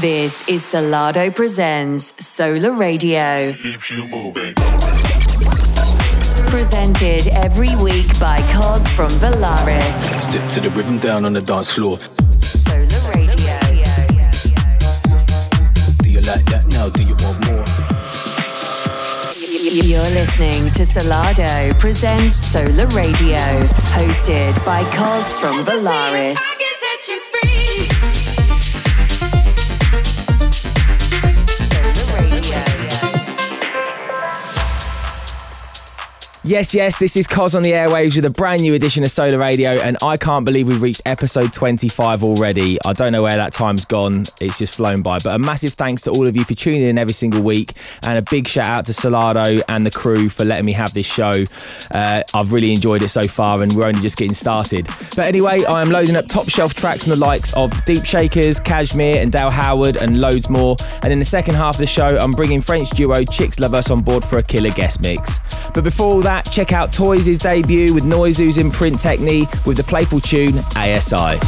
This is Solardo Presents Solar Radio. Keeps you moving. Presented every week by Cos from Valaris. Step to the rhythm down on the dance floor. Solar Radio. Do you like that now? Do you want more? You're listening to Solardo Presents Solar Radio. Hosted by Cos from Valaris. Yes, yes, this is Cos on the airwaves with a brand new edition of Solar Radio, and I can't believe we've reached episode 25 already. I don't know where that time's gone, it's just flown by. But a massive thanks to all of you for tuning in every single week, and a big shout out to Solardo and the crew for letting me have this show. Uh, I've really enjoyed it so far, and we're only just getting started. But anyway, I am loading up top shelf tracks from the likes of Deep Shakers, Cajmere, and Dale Howard, and loads more. And in the second half of the show, I'm bringing French duo Chicks Luv Us on board for a killer guest mix. But before that, check out Toys' debut with Noizu's imprint Techne with the playful tune ASI.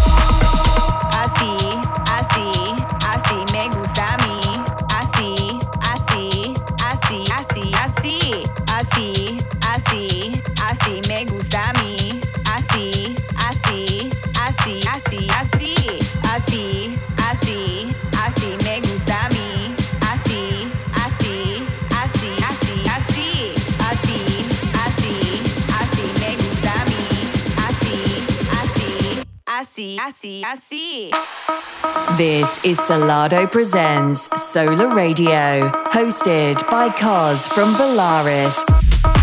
Así, así, así, así, así. This is Solardo Presents Solar Radio. Hosted by Cos from Valaris.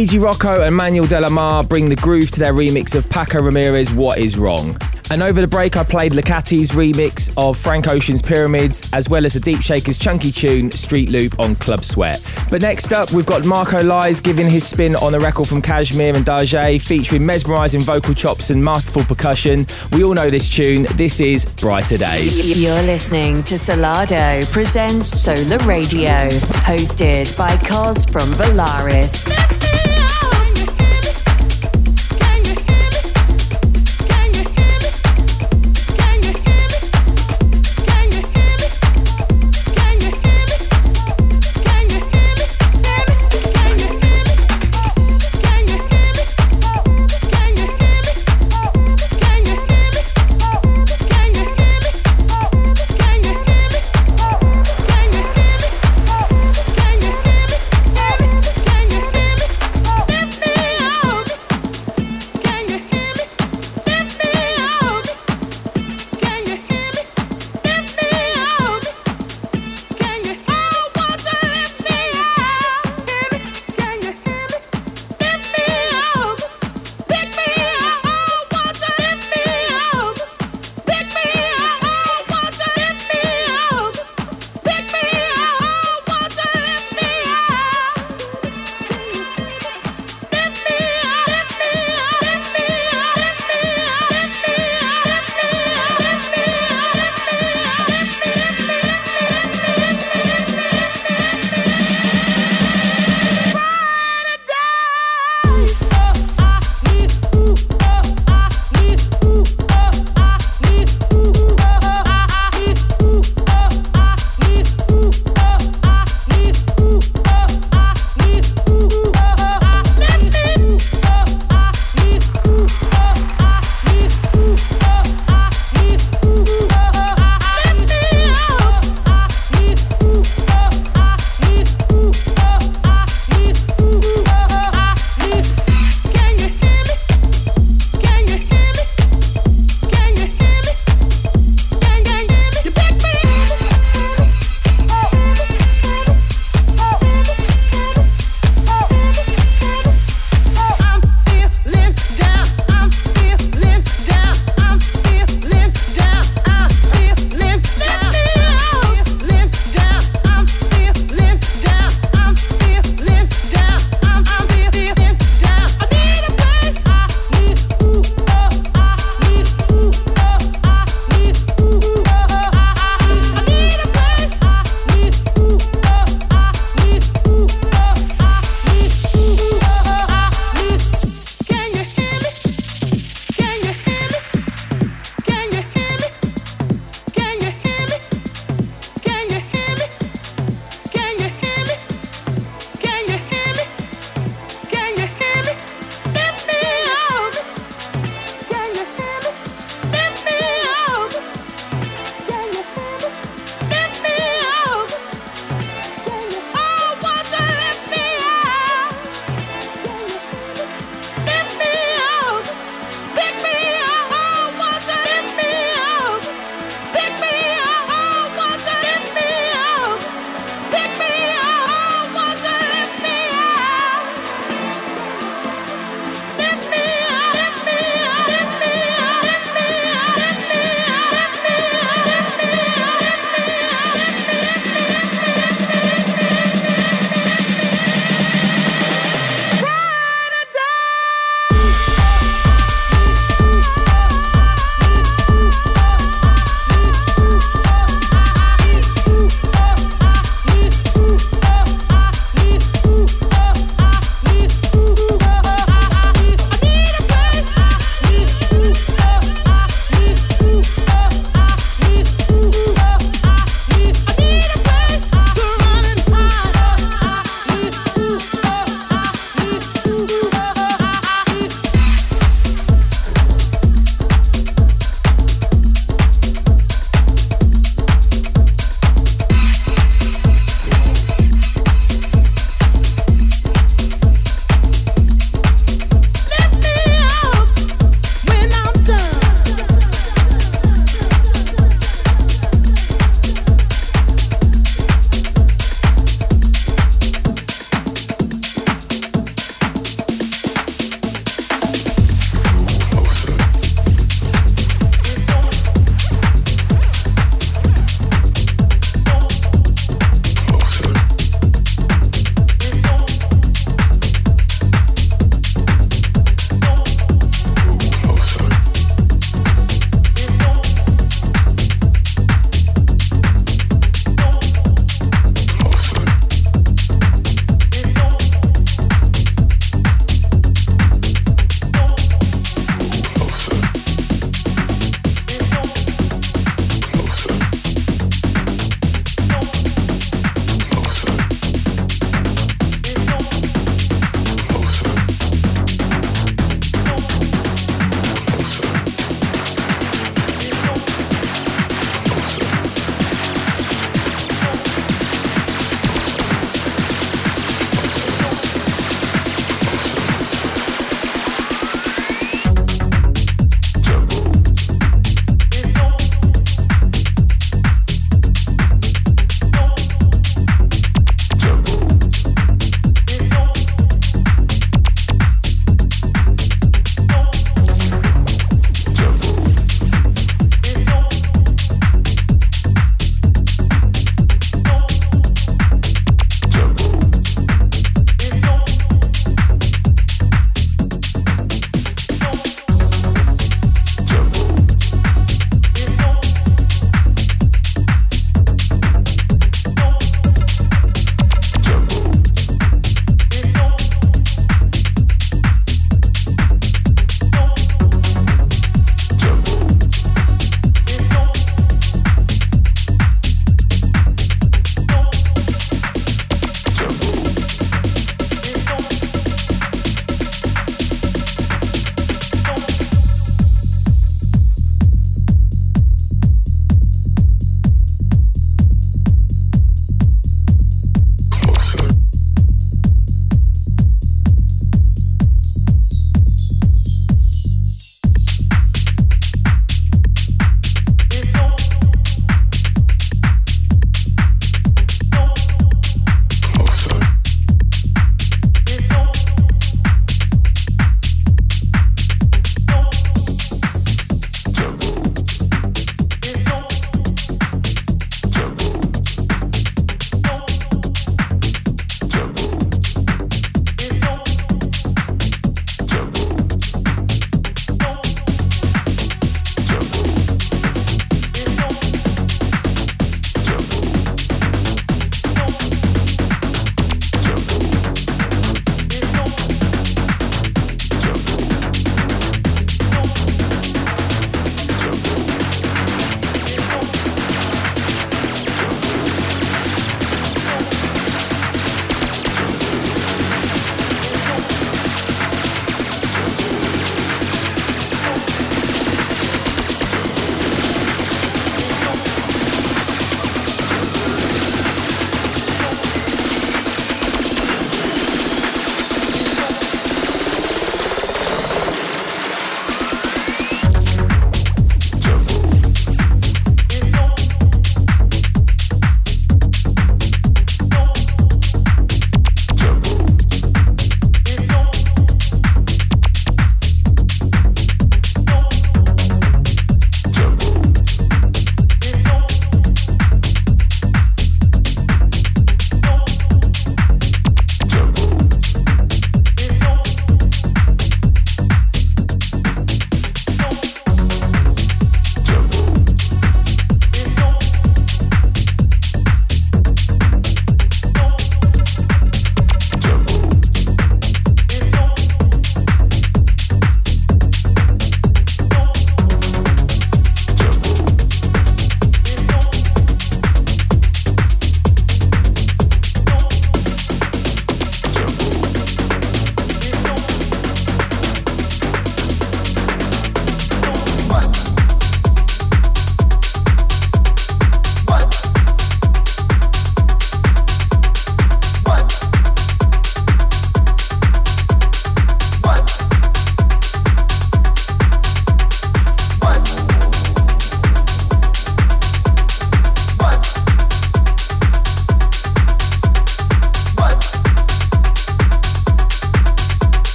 Luigi Rocco and Manuel De La Mare bring the groove to their remix of Paco Ramirez What Is Wrong. And over the break, I played Lacati's remix of Frank Ocean's Pyramids, as well as the Deep Shakers' chunky tune Street Loop on Club Sweat. But next up, we've got Marco Lys giving his spin on a record from Cajmere and Dajae, featuring mesmerising vocal chops and masterful percussion. We all know this tune. This is Brighter Days. You're listening to Solardo presents Solar Radio, hosted by Cos from Valaris.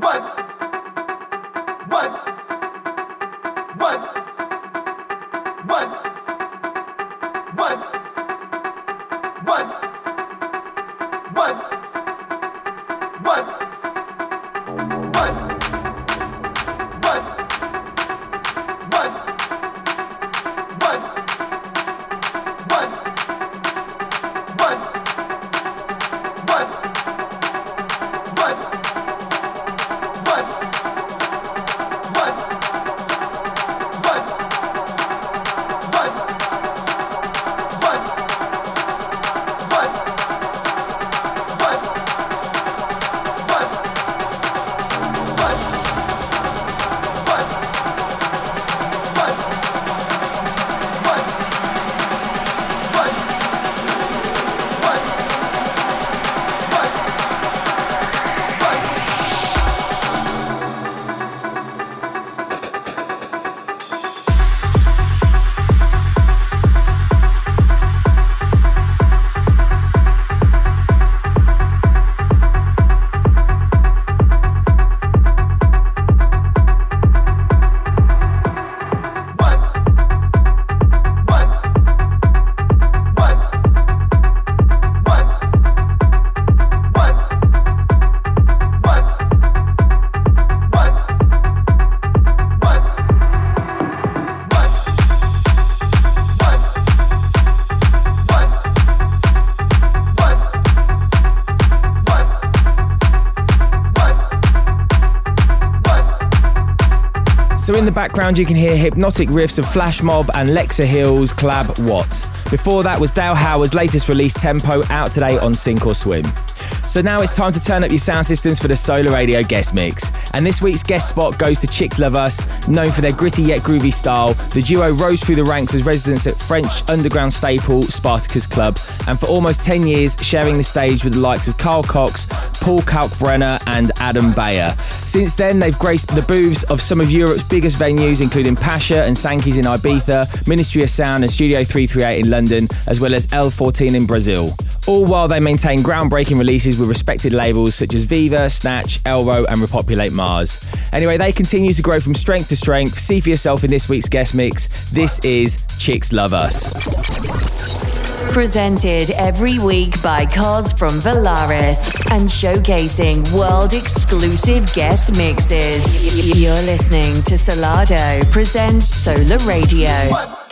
what, what. So in the background, you can hear hypnotic riffs of Flash Mob and Lexa Hill's collab What. Before that was Dale Howard's latest release Tempo out today on Sink or Swim. So now it's time to turn up your sound systems for the Solar Radio guest mix. And this week's guest spot goes to Chicks Luv Us, known for their gritty yet groovy style. The duo rose through the ranks as residents at French underground staple Spartacus Club, and for almost 10 years sharing the stage with the likes of Carl Cox, Paul Kalkbrenner, and Adam Beyer. Since then, they've graced the booths of some of Europe's biggest venues, including Pacha and Sankey's in Ibiza, Ministry of Sound and Studio 338 in London, as well as L14 in Brazil. All while they maintain groundbreaking releases with respected labels such as Viva, Snatch, Elro, and Repopulate Mars. Anyway, they continue to grow from strength to strength. See for yourself in this week's guest mix. This is Chicks Luv Us. Presented every week by Cos from Valaris and showcasing world exclusive guest mixes. You're listening to Solardo presents Solar Radio.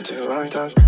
I every night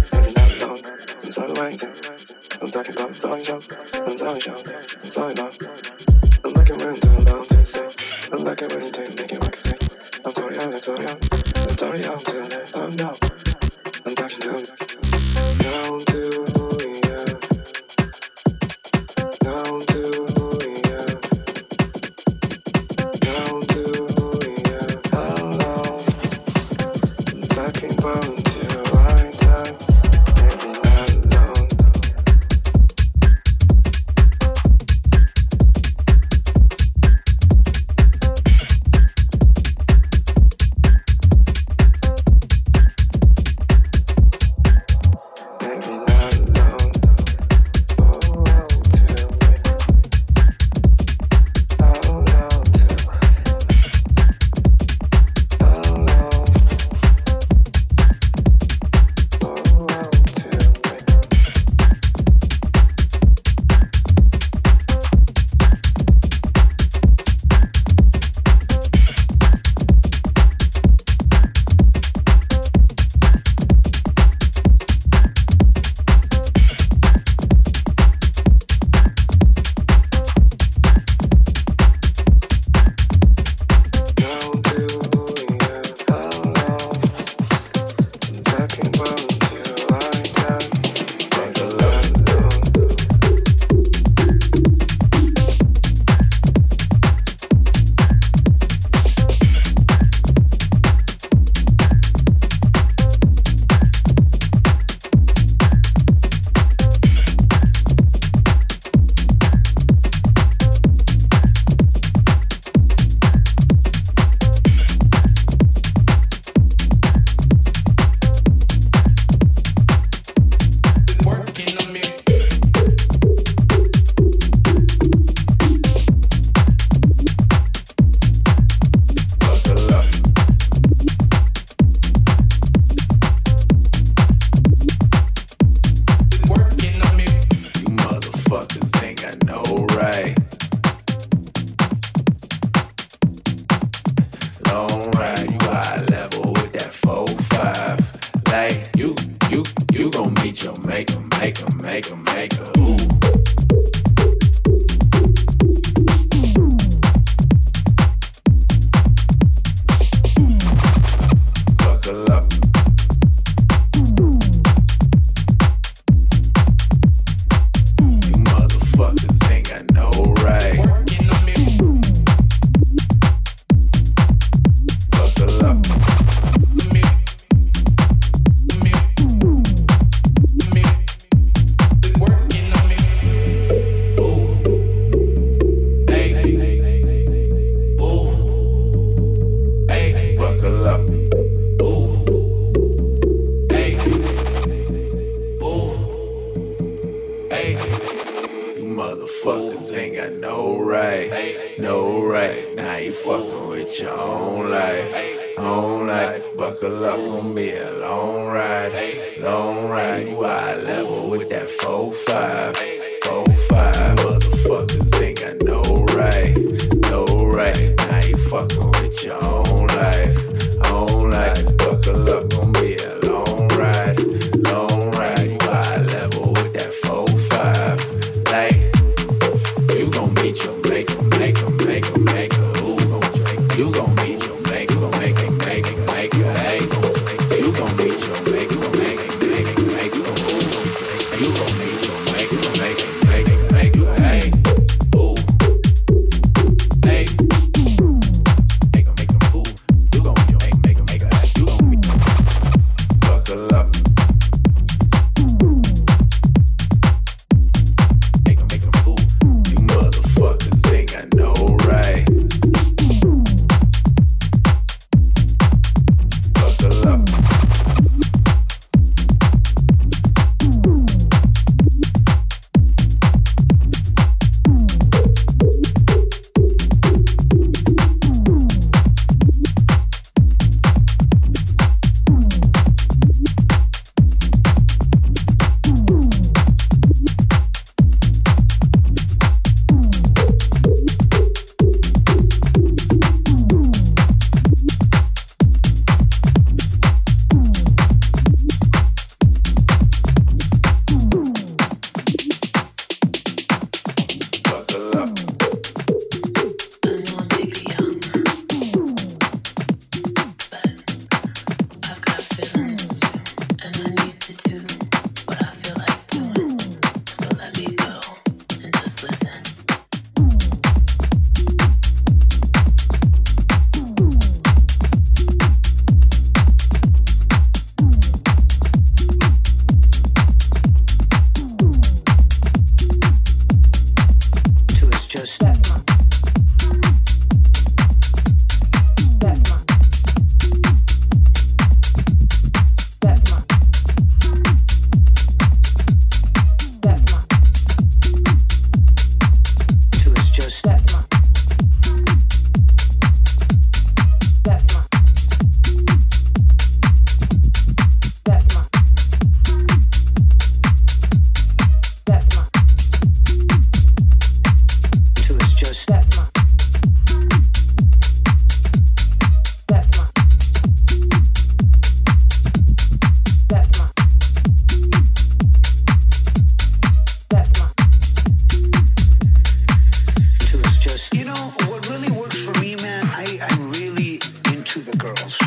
girls.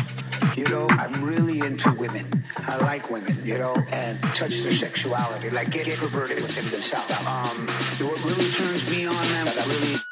You know, I'm really into women. I like women, you know, and touch their sexuality. Like, get, get perverted with them themselves. Um, what really turns me on, them, that really...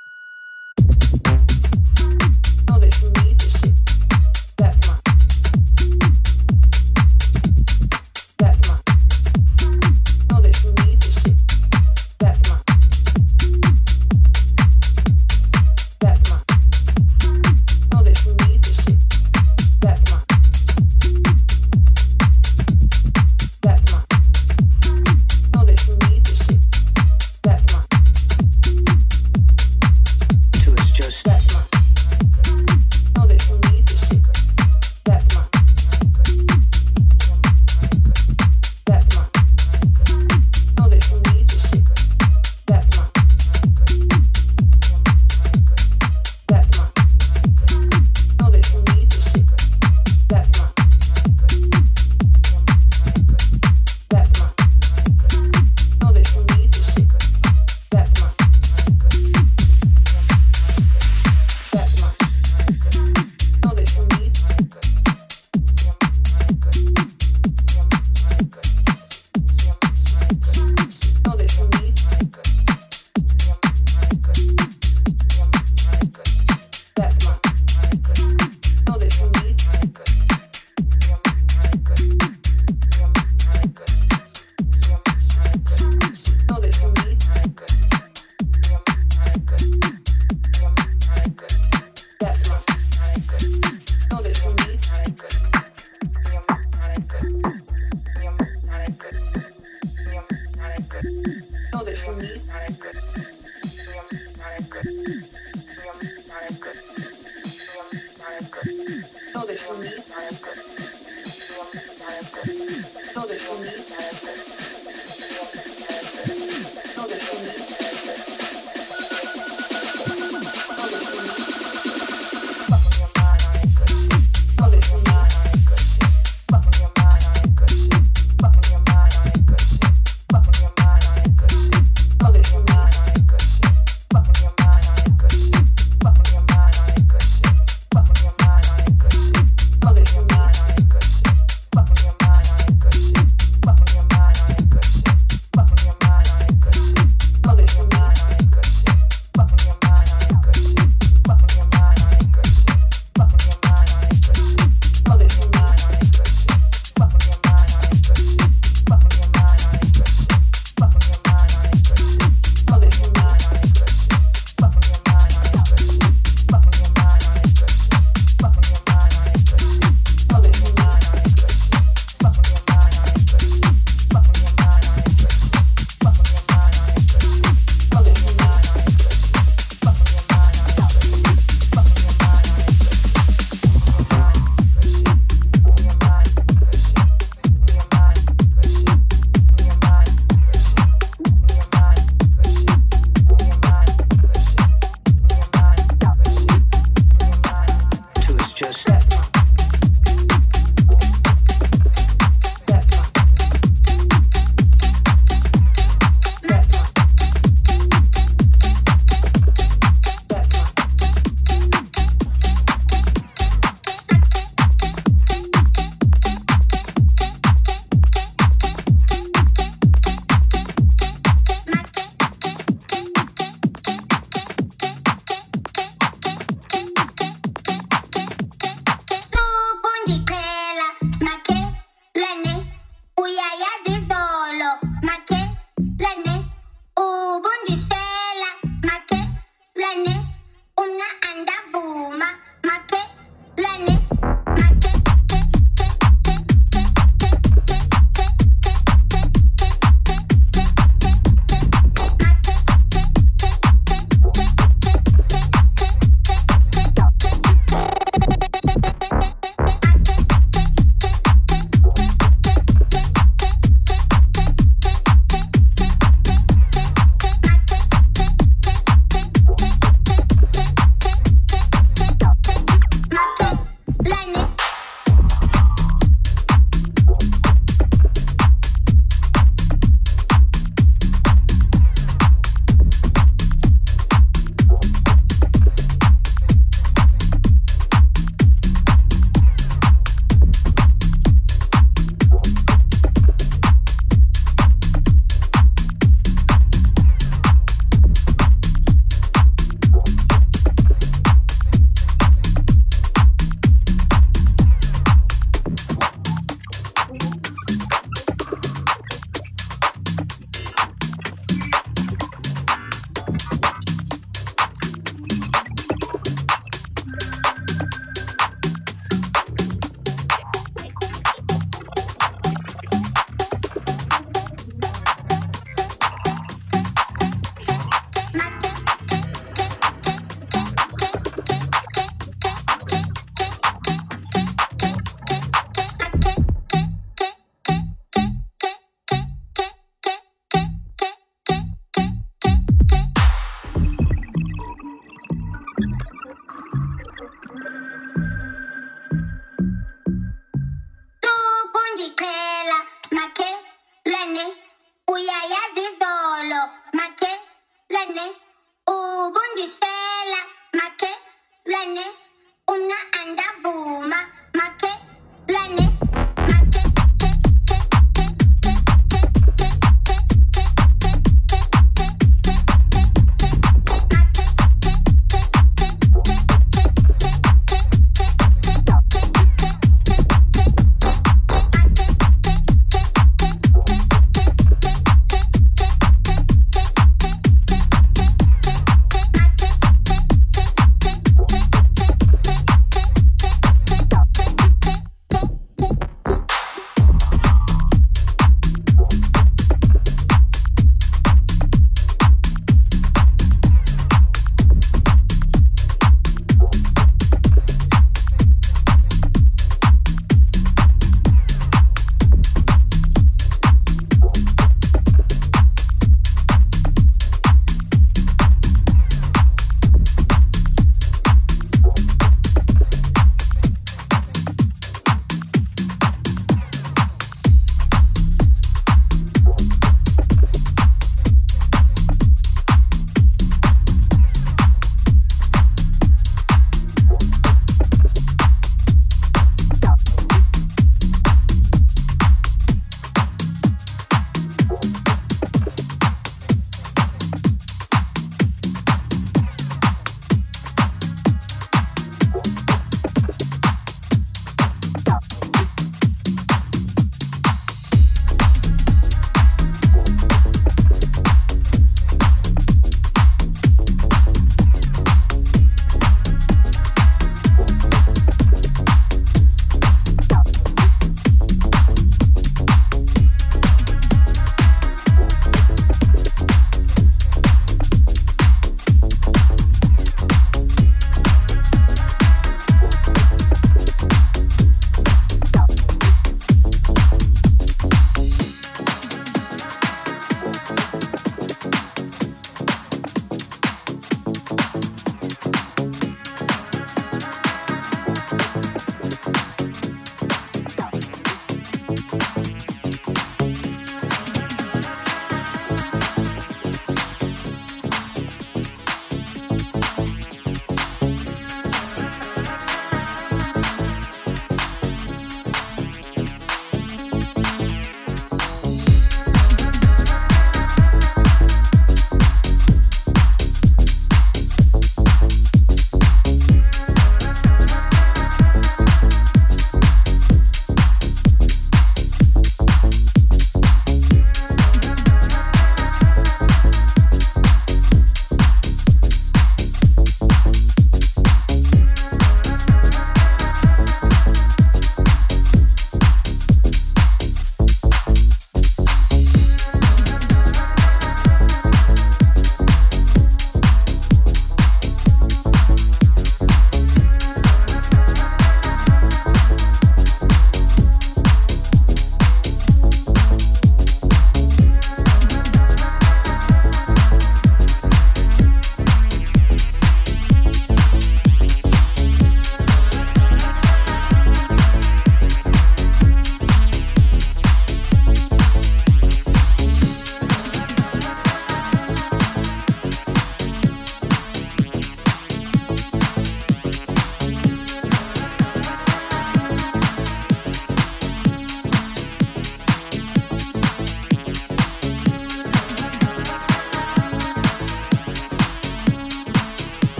États-Unis.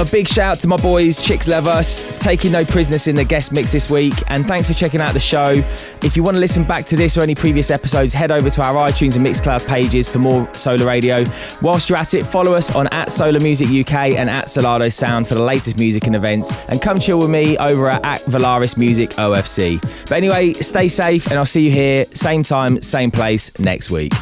So big shout out to my boys, Chicks Luv Us, taking no prisoners in the guest mix this week. And thanks for checking out the show. If you want to listen back to this or any previous episodes, head over to our iTunes and Mixcloud pages for more Solar Radio. Whilst you're at it, follow us on at Solar Music UK and at Solardo Sound for the latest music and events. And come chill with me over at, at Valaris Music OFC. But anyway, stay safe and I'll see you here, same time, same place next week.